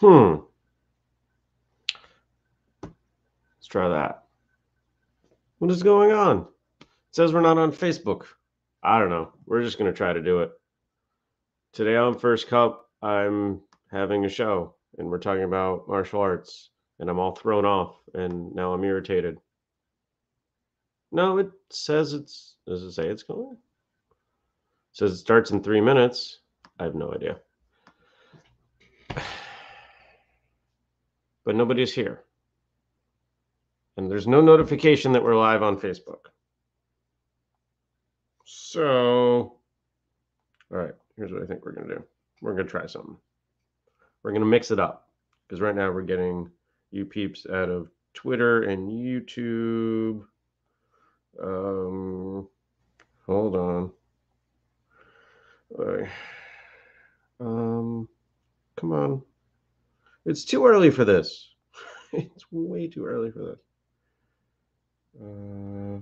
Hmm. Let's try that. What is going on? It says we're not on Facebook. I don't know. We're just going to try to do it. Today on First Cup, I'm having a show and we're talking about martial arts and I'm all thrown off and now I'm irritated. No, it says it's does it say it's going? It says it starts in three minutes. I have no idea. But nobody's here. And there's no notification that we're live on Facebook. So, all right, here's what I think we're going to do. We're going to try something. We're going to mix it up because right now we're getting you peeps out of Twitter and YouTube. Um, hold on. Um, come on. It's too early for this. it's way too early for this. Uh,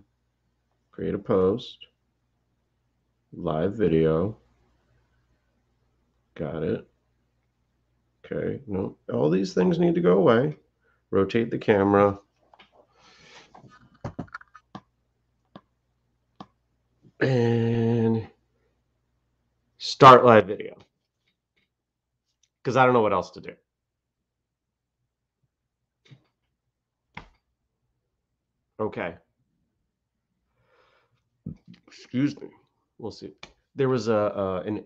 create a post. Live video. Got it. Okay, no, all these things need to go away. Rotate the camera. And start live video. Because I don't know what else to do. Okay. Excuse me. We'll see. There was a uh, an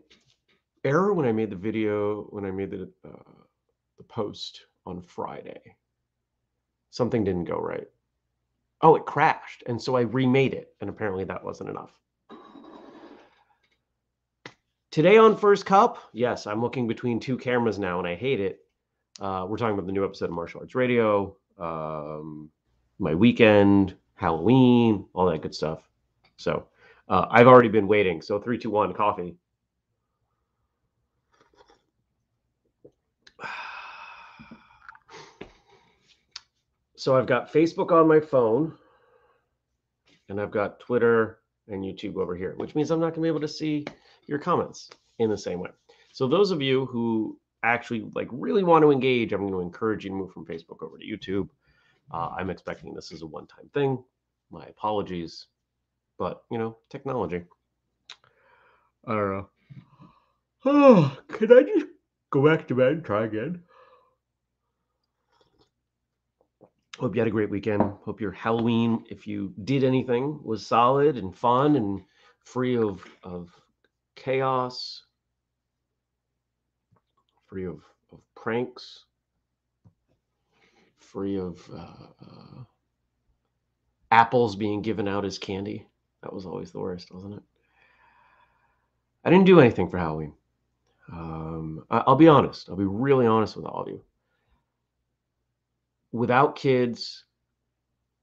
error when I made the video when I made the uh, the post on Friday. Something didn't go right. Oh, it crashed, and so I remade it, and apparently that wasn't enough. Today on First Cup, yes, I'm looking between two cameras now, and I hate it. Uh, we're talking about the new episode of Martial Arts Radio. Um, my weekend, Halloween, all that good stuff. So uh, I've already been waiting. So three, two, one, coffee. So I've got Facebook on my phone, and I've got Twitter and YouTube over here, which means I'm not going to be able to see your comments in the same way. So those of you who actually like really want to engage, I'm going to encourage you to move from Facebook over to YouTube. Uh, I'm expecting this is a one time thing. My apologies. But, you know, technology. I don't know. Oh, can I just go back to bed and try again? Hope you had a great weekend. Hope your Halloween, if you did anything, was solid and fun and free of, of chaos, free of, of pranks free of uh, uh, apples being given out as candy. That was always the worst, wasn't it? I didn't do anything for Halloween. Um, I, I'll be honest. I'll be really honest with all of you. Without kids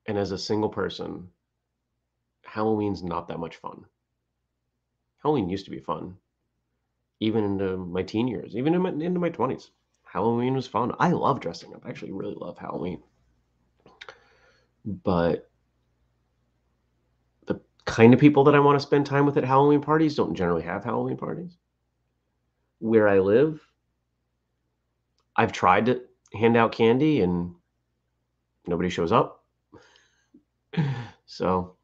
and as a single person, Halloween's not that much fun. Halloween used to be fun, even into my teen years, even in my, into my 20s. Halloween was fun. I love dressing up. I actually really love Halloween. But the kind of people that I want to spend time with at Halloween parties don't generally have Halloween parties. Where I live, I've tried to hand out candy and nobody shows up. so,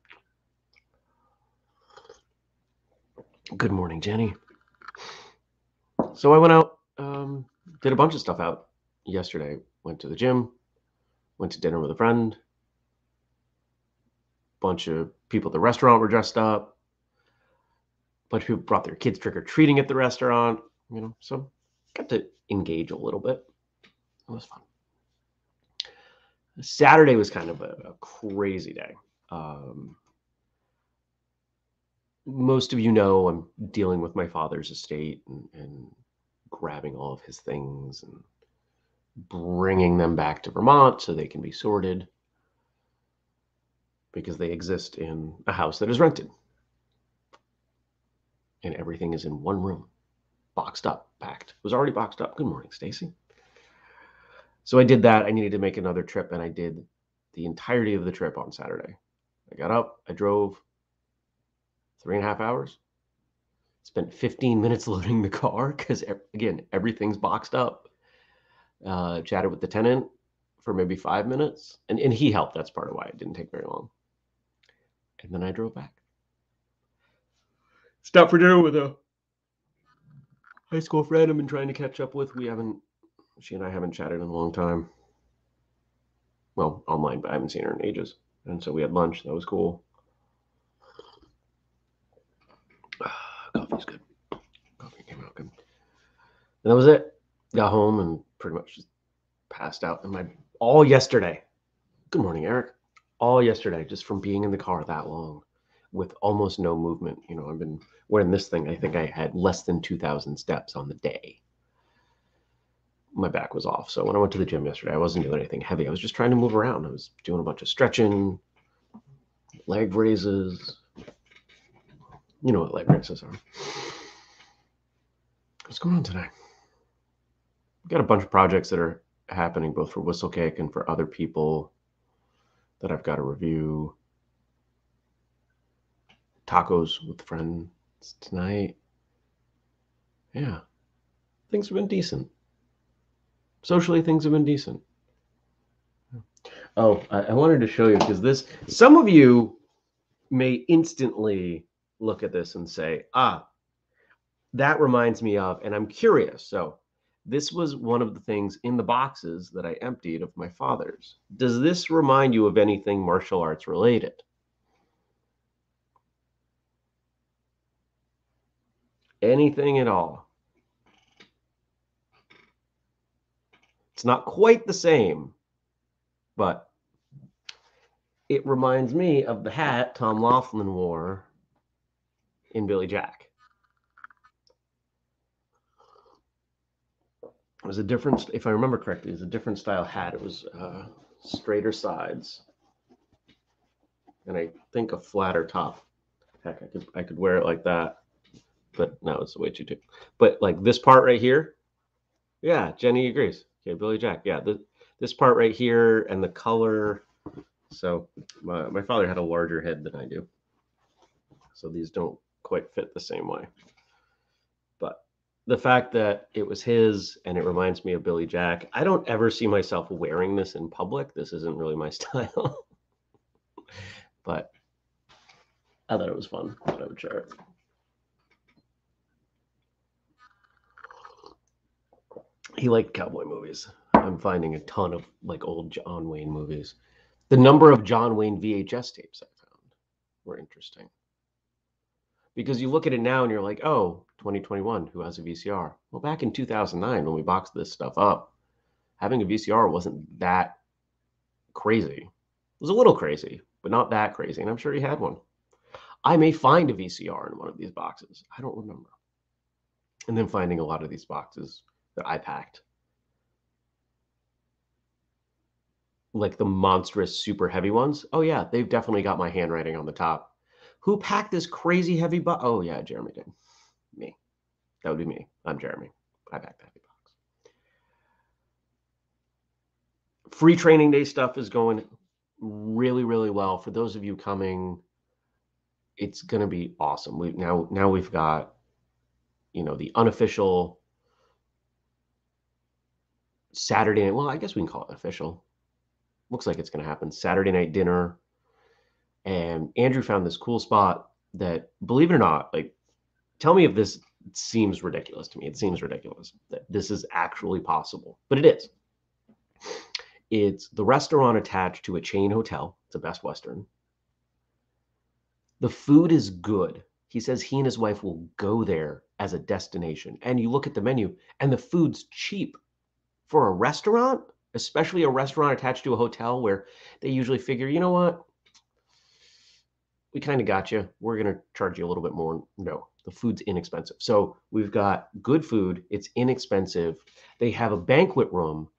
good morning, Jenny. So I went out um, did a bunch of stuff out yesterday. Went to the gym, went to dinner with a friend. Bunch of people at the restaurant were dressed up. bunch of people brought their kids trick or treating at the restaurant. You know, so got to engage a little bit. It was fun. Saturday was kind of a, a crazy day. Um, most of you know I'm dealing with my father's estate and, and grabbing all of his things and bringing them back to Vermont so they can be sorted because they exist in a house that is rented. And everything is in one room, boxed up, packed. It was already boxed up. Good morning, Stacy. So I did that. I needed to make another trip, and I did the entirety of the trip on Saturday. I got up, I drove three and a half hours, spent 15 minutes loading the car because again everything's boxed up uh, chatted with the tenant for maybe five minutes, and and he helped. That's part of why it didn't take very long. And then I drove back. Stopped for dinner with a high school friend I've been trying to catch up with. We haven't, she and I haven't chatted in a long time. Well, online, but I haven't seen her in ages. And so we had lunch. That was cool. Coffee's good. Coffee came out good. And that was it. Got home and pretty much just passed out in my all yesterday. Good morning, Eric. All yesterday, just from being in the car that long with almost no movement. You know, I've been wearing this thing. I think I had less than 2,000 steps on the day. My back was off. So when I went to the gym yesterday, I wasn't doing anything heavy. I was just trying to move around. I was doing a bunch of stretching, leg raises. You know what leg raises are. What's going on today? Got a bunch of projects that are happening both for Whistlekick and for other people that I've got to review. Tacos with friends tonight. Yeah, things have been decent. Socially, things have been decent. Oh, I, I wanted to show you because this, some of you may instantly look at this and say, ah, that reminds me of, and I'm curious. So, this was one of the things in the boxes that I emptied of my father's. Does this remind you of anything martial arts related? Anything at all? It's not quite the same, but it reminds me of the hat Tom Laughlin wore in Billy Jack. It was a different, if I remember correctly, it was a different style hat. It was uh, straighter sides, and I think a flatter top. Heck, I could I could wear it like that, but no, it's way too too. But like this part right here, yeah, Jenny agrees. Okay, Billy Jack, yeah, the, this part right here and the color. So my my father had a larger head than I do, so these don't quite fit the same way the fact that it was his and it reminds me of Billy Jack. I don't ever see myself wearing this in public. This isn't really my style. but I thought it was fun. I thought I would share it. He liked cowboy movies. I'm finding a ton of like old John Wayne movies. The number of John Wayne VHS tapes I found were interesting because you look at it now and you're like, oh, 2021, who has a VCR? Well, back in 2009, when we boxed this stuff up, having a VCR wasn't that crazy. It was a little crazy, but not that crazy. And I'm sure he had one. I may find a VCR in one of these boxes. I don't remember. And then finding a lot of these boxes that I packed. Like the monstrous, super heavy ones. Oh, yeah, they've definitely got my handwriting on the top who packed this crazy heavy box? Oh, yeah, Jeremy did. Me. That would be me. I'm Jeremy. I packed the heavy box. Free training day stuff is going really, really well. For those of you coming, it's going to be awesome. We now now we've got you know the unofficial Saturday. Night. Well, I guess we can call it official. Looks like it's going to happen. Saturday night dinner and Andrew found this cool spot that, believe it or not, like, tell me if this seems ridiculous to me. It seems ridiculous that this is actually possible, but it is. It's the restaurant attached to a chain hotel. It's a Best Western. The food is good. He says he and his wife will go there as a destination. And you look at the menu, and the food's cheap for a restaurant, especially a restaurant attached to a hotel where they usually figure, you know what? We kind of got you. We're going to charge you a little bit more. No, the food's inexpensive. So we've got good food. It's inexpensive. They have a banquet room,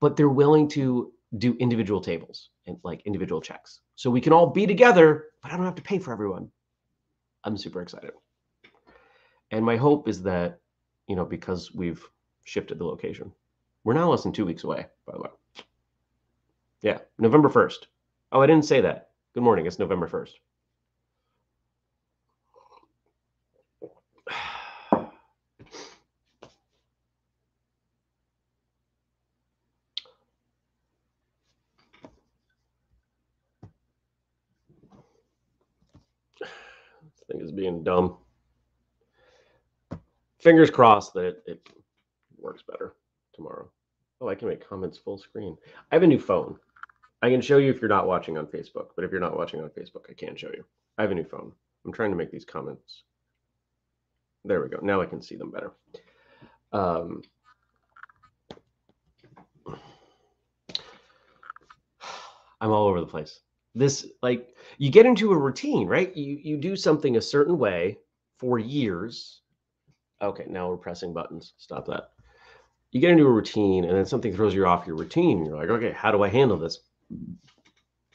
but they're willing to do individual tables and like individual checks. So we can all be together, but I don't have to pay for everyone. I'm super excited. And my hope is that, you know, because we've shifted the location, we're now less than two weeks away, by the way. Yeah, November 1st. Oh, I didn't say that. Good morning. It's November 1st. Thing is being dumb. Fingers crossed that it, it works better tomorrow. Oh, I can make comments full screen. I have a new phone. I can show you if you're not watching on Facebook, but if you're not watching on Facebook, I can't show you. I have a new phone. I'm trying to make these comments. There we go. Now I can see them better. Um, I'm all over the place. This like you get into a routine, right? You you do something a certain way for years. Okay, now we're pressing buttons. Stop that. You get into a routine and then something throws you off your routine. You're like, okay, how do I handle this?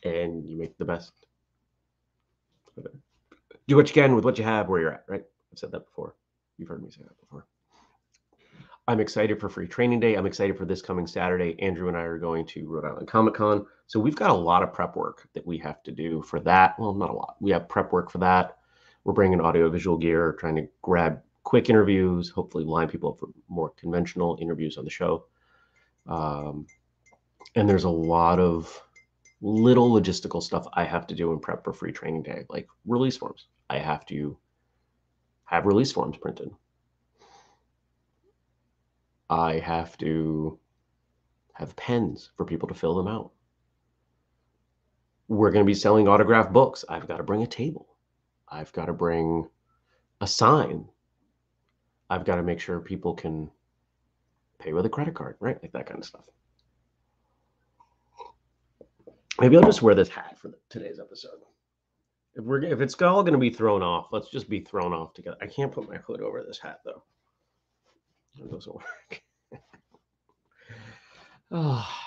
And you make the best. Do what you can with what you have where you're at, right? I've said that before. You've heard me say that before. I'm excited for free training day. I'm excited for this coming Saturday. Andrew and I are going to Rhode Island Comic Con. So we've got a lot of prep work that we have to do for that. Well, not a lot. We have prep work for that. We're bringing audio visual gear, trying to grab quick interviews, hopefully line people up for more conventional interviews on the show. Um, and there's a lot of little logistical stuff I have to do in prep for free training day, like release forms. I have to have release forms printed. I have to have pens for people to fill them out. We're going to be selling autographed books. I've got to bring a table. I've got to bring a sign. I've got to make sure people can pay with a credit card, right? Like that kind of stuff. Maybe I'll just wear this hat for today's episode. If we're if it's all going to be thrown off, let's just be thrown off together. I can't put my hood over this hat though. It doesn't work. oh.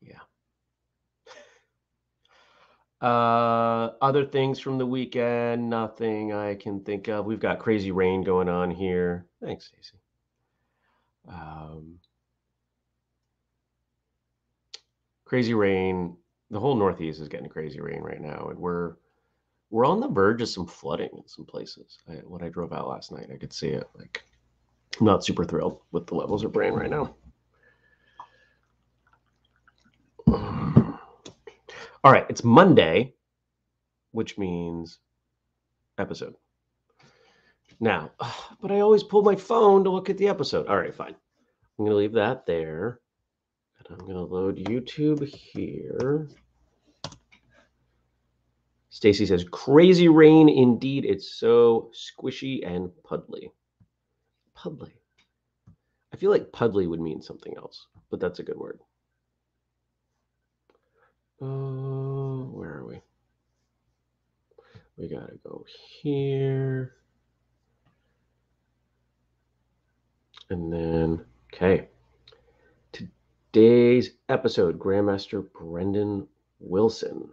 Yeah. Uh, other things from the weekend, nothing I can think of. We've got crazy rain going on here. Thanks, Stacy. Um, crazy rain. The whole Northeast is getting crazy rain right now, and we're we're on the verge of some flooding in some places. I, when I drove out last night, I could see it. Like, I'm not super thrilled with the levels of rain right now. All right, it's Monday, which means episode. Now, but I always pull my phone to look at the episode. All right, fine. I'm going to leave that there. And I'm going to load YouTube here. Stacy says, crazy rain indeed. It's so squishy and puddly. Puddly. I feel like puddly would mean something else, but that's a good word. Uh, where are we? We got to go here. And then, okay. Today's episode, Grandmaster Brendan Wilson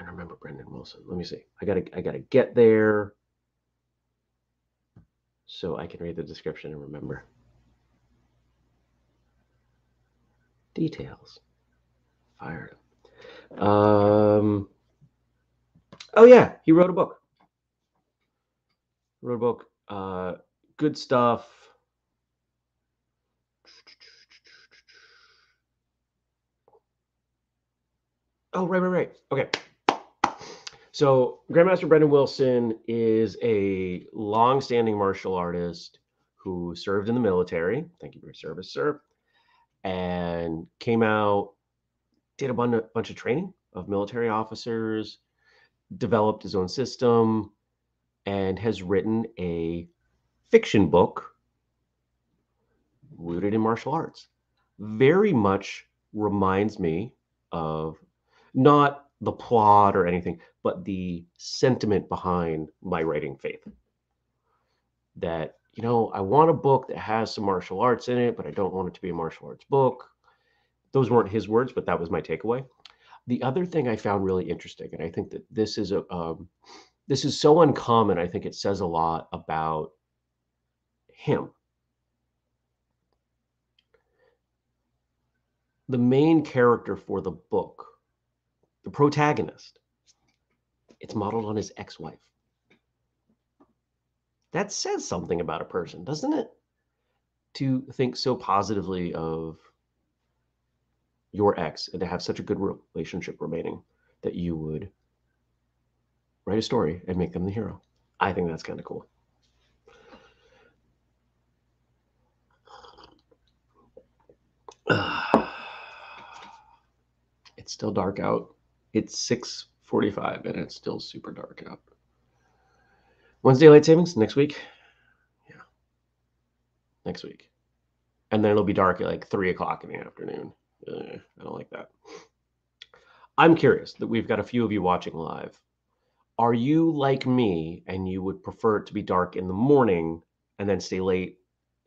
trying to remember Brendan Wilson. Let me see. I gotta I gotta get there so I can read the description and remember. Details. Fired. Um oh yeah, he wrote a book. Wrote a book. Uh good stuff. Oh, right, right, right. Okay. So, Grandmaster Brendan Wilson is a long-standing martial artist who served in the military. Thank you for your service, sir. And came out, did a bunch, bunch of training of military officers, developed his own system, and has written a fiction book rooted in martial arts. Very much reminds me of not the plot or anything, but the sentiment behind my writing faith. That, you know, I want a book that has some martial arts in it, but I don't want it to be a martial arts book. Those weren't his words, but that was my takeaway. The other thing I found really interesting, and I think that this is a um, this is so uncommon. I think it says a lot about him. The main character for the book the protagonist, it's modeled on his ex wife. That says something about a person, doesn't it? To think so positively of your ex and to have such a good relationship remaining that you would write a story and make them the hero. I think that's kind of cool. it's still dark out. It's 6:45 and it's still super dark out. When's daylight savings? Next week? Yeah. Next week. And then it'll be dark at like three o'clock in the afternoon. Eh, I don't like that. I'm curious that we've got a few of you watching live. Are you like me and you would prefer it to be dark in the morning and then stay late,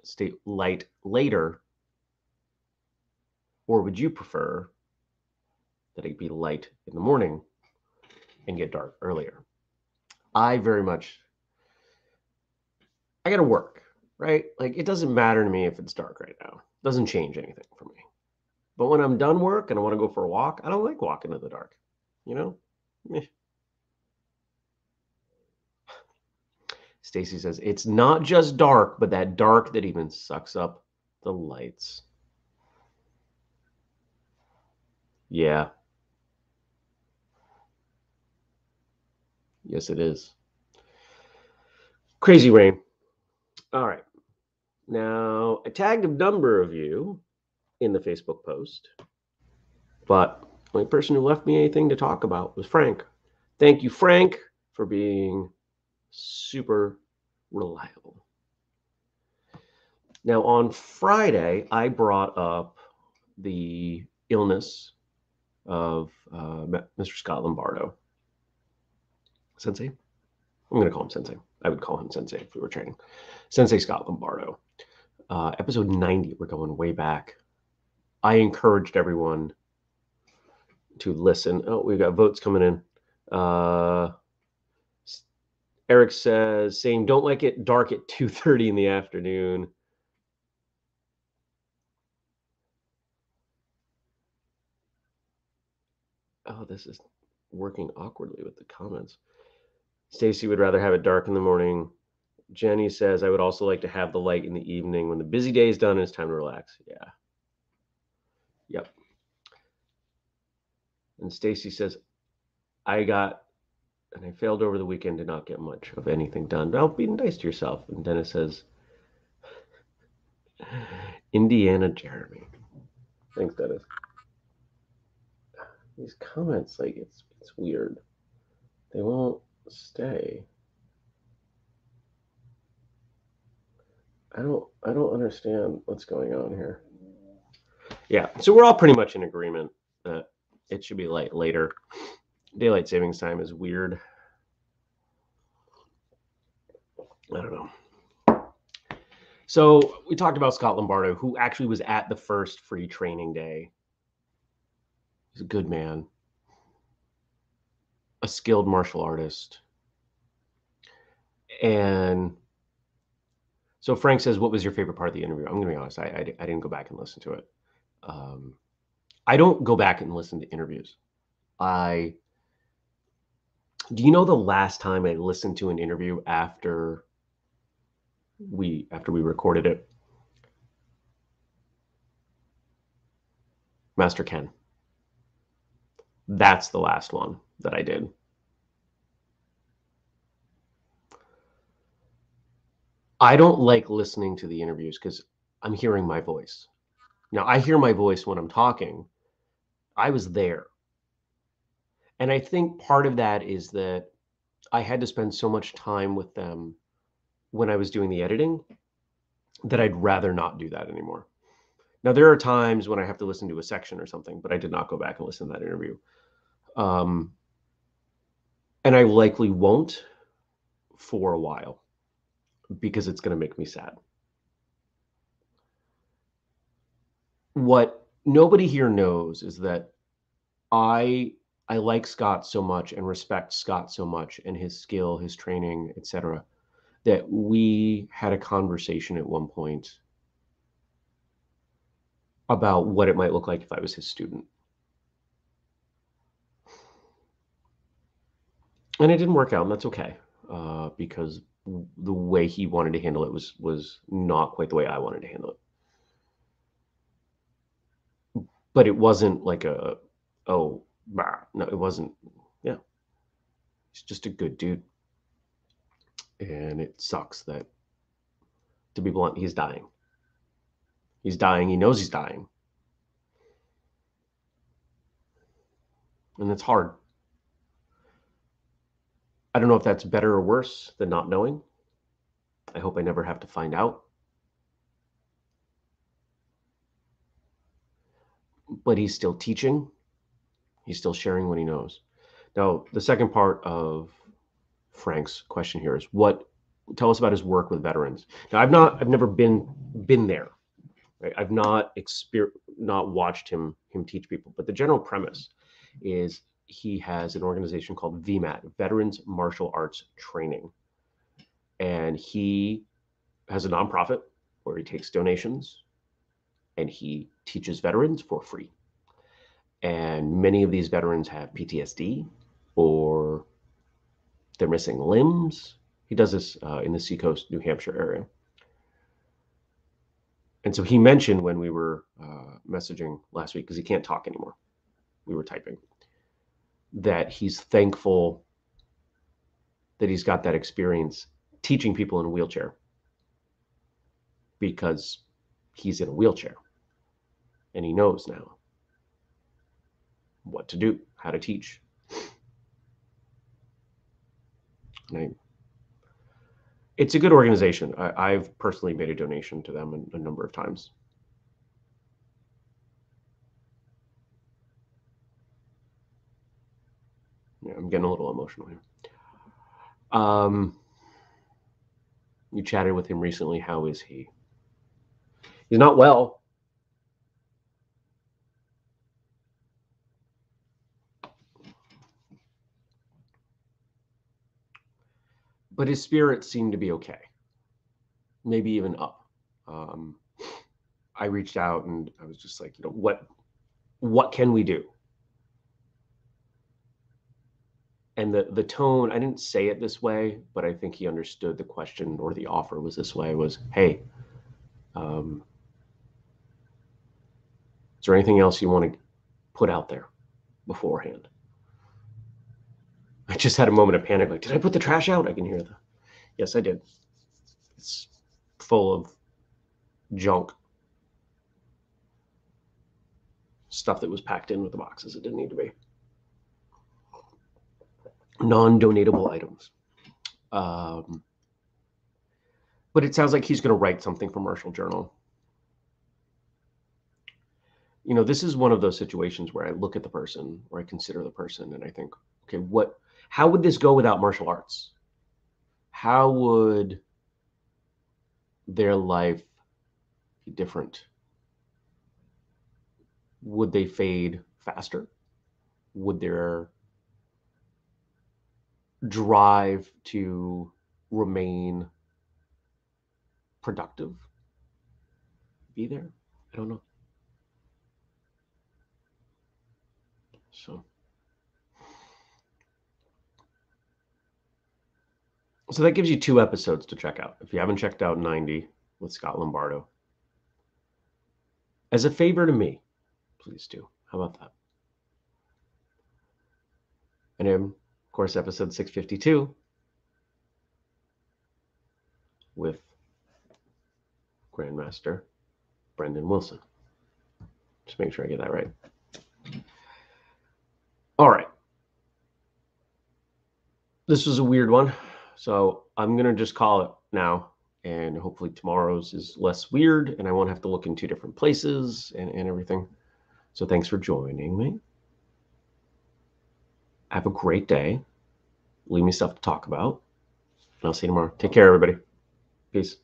stay light later? Or would you prefer that it be light in the morning and get dark earlier? I very much I got to work, right? Like it doesn't matter to me if it's dark right now. It doesn't change anything for me. But when I'm done work and I want to go for a walk, I don't like walking in the dark. You know? Meh. Stacy says it's not just dark, but that dark that even sucks up the lights. Yeah. Yes, it is. Crazy rain. All right. Now, I tagged a number of you in the Facebook post, but the only person who left me anything to talk about was Frank. Thank you, Frank, for being super reliable. Now, on Friday, I brought up the illness of uh, Mr. Scott Lombardo. Sensei? I'm going to call him Sensei. I would call him Sensei if we were training. Sensei Scott Lombardo. Uh, episode 90, we're going way back. I encouraged everyone to listen. Oh, we've got votes coming in. Uh, Eric says, same, don't like it dark at 2.30 in the afternoon. Oh, this is working awkwardly with the comments. Stacy would rather have it dark in the morning. Jenny says, I would also like to have the light in the evening when the busy day is done and it's time to relax. Yeah. Yep. And Stacy says, I got, and I failed over the weekend to not get much of anything done. Well, be nice to yourself. And Dennis says, Indiana Jeremy. Thanks, Dennis. These comments, like it's it's weird. They won't stay. I don't I don't understand what's going on here. Yeah, so we're all pretty much in agreement that it should be light later. Daylight savings time is weird. I don't know. So we talked about Scott Lombardo, who actually was at the first free training day. He's a good man a skilled martial artist. And so Frank says, "What was your favorite part of the interview?" I'm going to be honest. I, I, I didn't go back and listen to it. Um, I don't go back and listen to interviews. I do you know the last time I listened to an interview after we after we recorded it? Master Ken. That's the last one that I did. I don't like listening to the interviews because I'm hearing my voice. Now, I hear my voice when I'm talking. I was there. And I think part of that is that I had to spend so much time with them when I was doing the editing that I'd rather not do that anymore. Now, there are times when I have to listen to a section or something, but I did not go back and listen to that interview. Um, and I likely won't for a while because it's going to make me sad. What nobody here knows is that I I like Scott so much and respect Scott so much and his skill, his training, etc. that we had a conversation at one point about what it might look like if I was his student. and it didn't work out, and that's okay uh, because the way he wanted to handle it was was not quite the way I wanted to handle it. but it wasn't like a oh bah. no, it wasn't. Yeah, he's just a good dude, and it sucks that, to be blunt, he's dying. He's dying. He knows he's dying, and it's hard. I don't know if that's better or worse than not knowing. I hope I never have to find out. But he's still teaching. He's still sharing what he knows. Now, the second part of Frank's question here is what tell us about his work with veterans. Now, I've not I've never been been there. Right? I've not exper- not watched him him teach people, but the general premise is he has an organization called VMAT, Veterans Martial Arts Training. And he has a nonprofit where he takes donations and he teaches veterans for free. And many of these veterans have PTSD or they're missing limbs. He does this uh, in the Seacoast, New Hampshire area. And so he mentioned when we were uh, messaging last week, because he can't talk anymore, we were typing that he's thankful that he's got that experience teaching people in a wheelchair because he's in a wheelchair and he knows now what to do, how to teach. I, it's a good organization. I, have personally made a donation to them a, a number of times. Yeah, I'm getting a little emotional here. Um, you chatted with him recently. How is he? He's not well. But his spirits seemed to be okay. Maybe even up. Um, I reached out and I was just like, you know, what what can we do? and the the tone i didn't say it this way but i think he understood the question or the offer was this way was hey um, is there anything else you want to put out there beforehand i just had a moment of panic like did i put the trash out i can hear the yes i did it's full of junk stuff that was packed in with the boxes it didn't need to be non-donatable items. Um, but it sounds like he's going to write something for Martial Journal. You know, this is one of those situations where I look at the person, or I consider the person, and I think, okay, what? How would this go without martial arts? How would their life be different? Would they fade faster? Would their drive to remain productive be there i don't know so so that gives you two episodes to check out if you haven't checked out 90 with scott lombardo as a favor to me please do how about that and then of course, episode 652 with Grandmaster Brendan Wilson. Just make sure I get that right. All right. This was a weird one. So I'm going to just call it now. And hopefully tomorrow's is less weird and I won't have to look in two different places and, and everything. So thanks for joining me. Have a great day. Leave me stuff to talk about. And I'll see you tomorrow. Take care, everybody. Peace.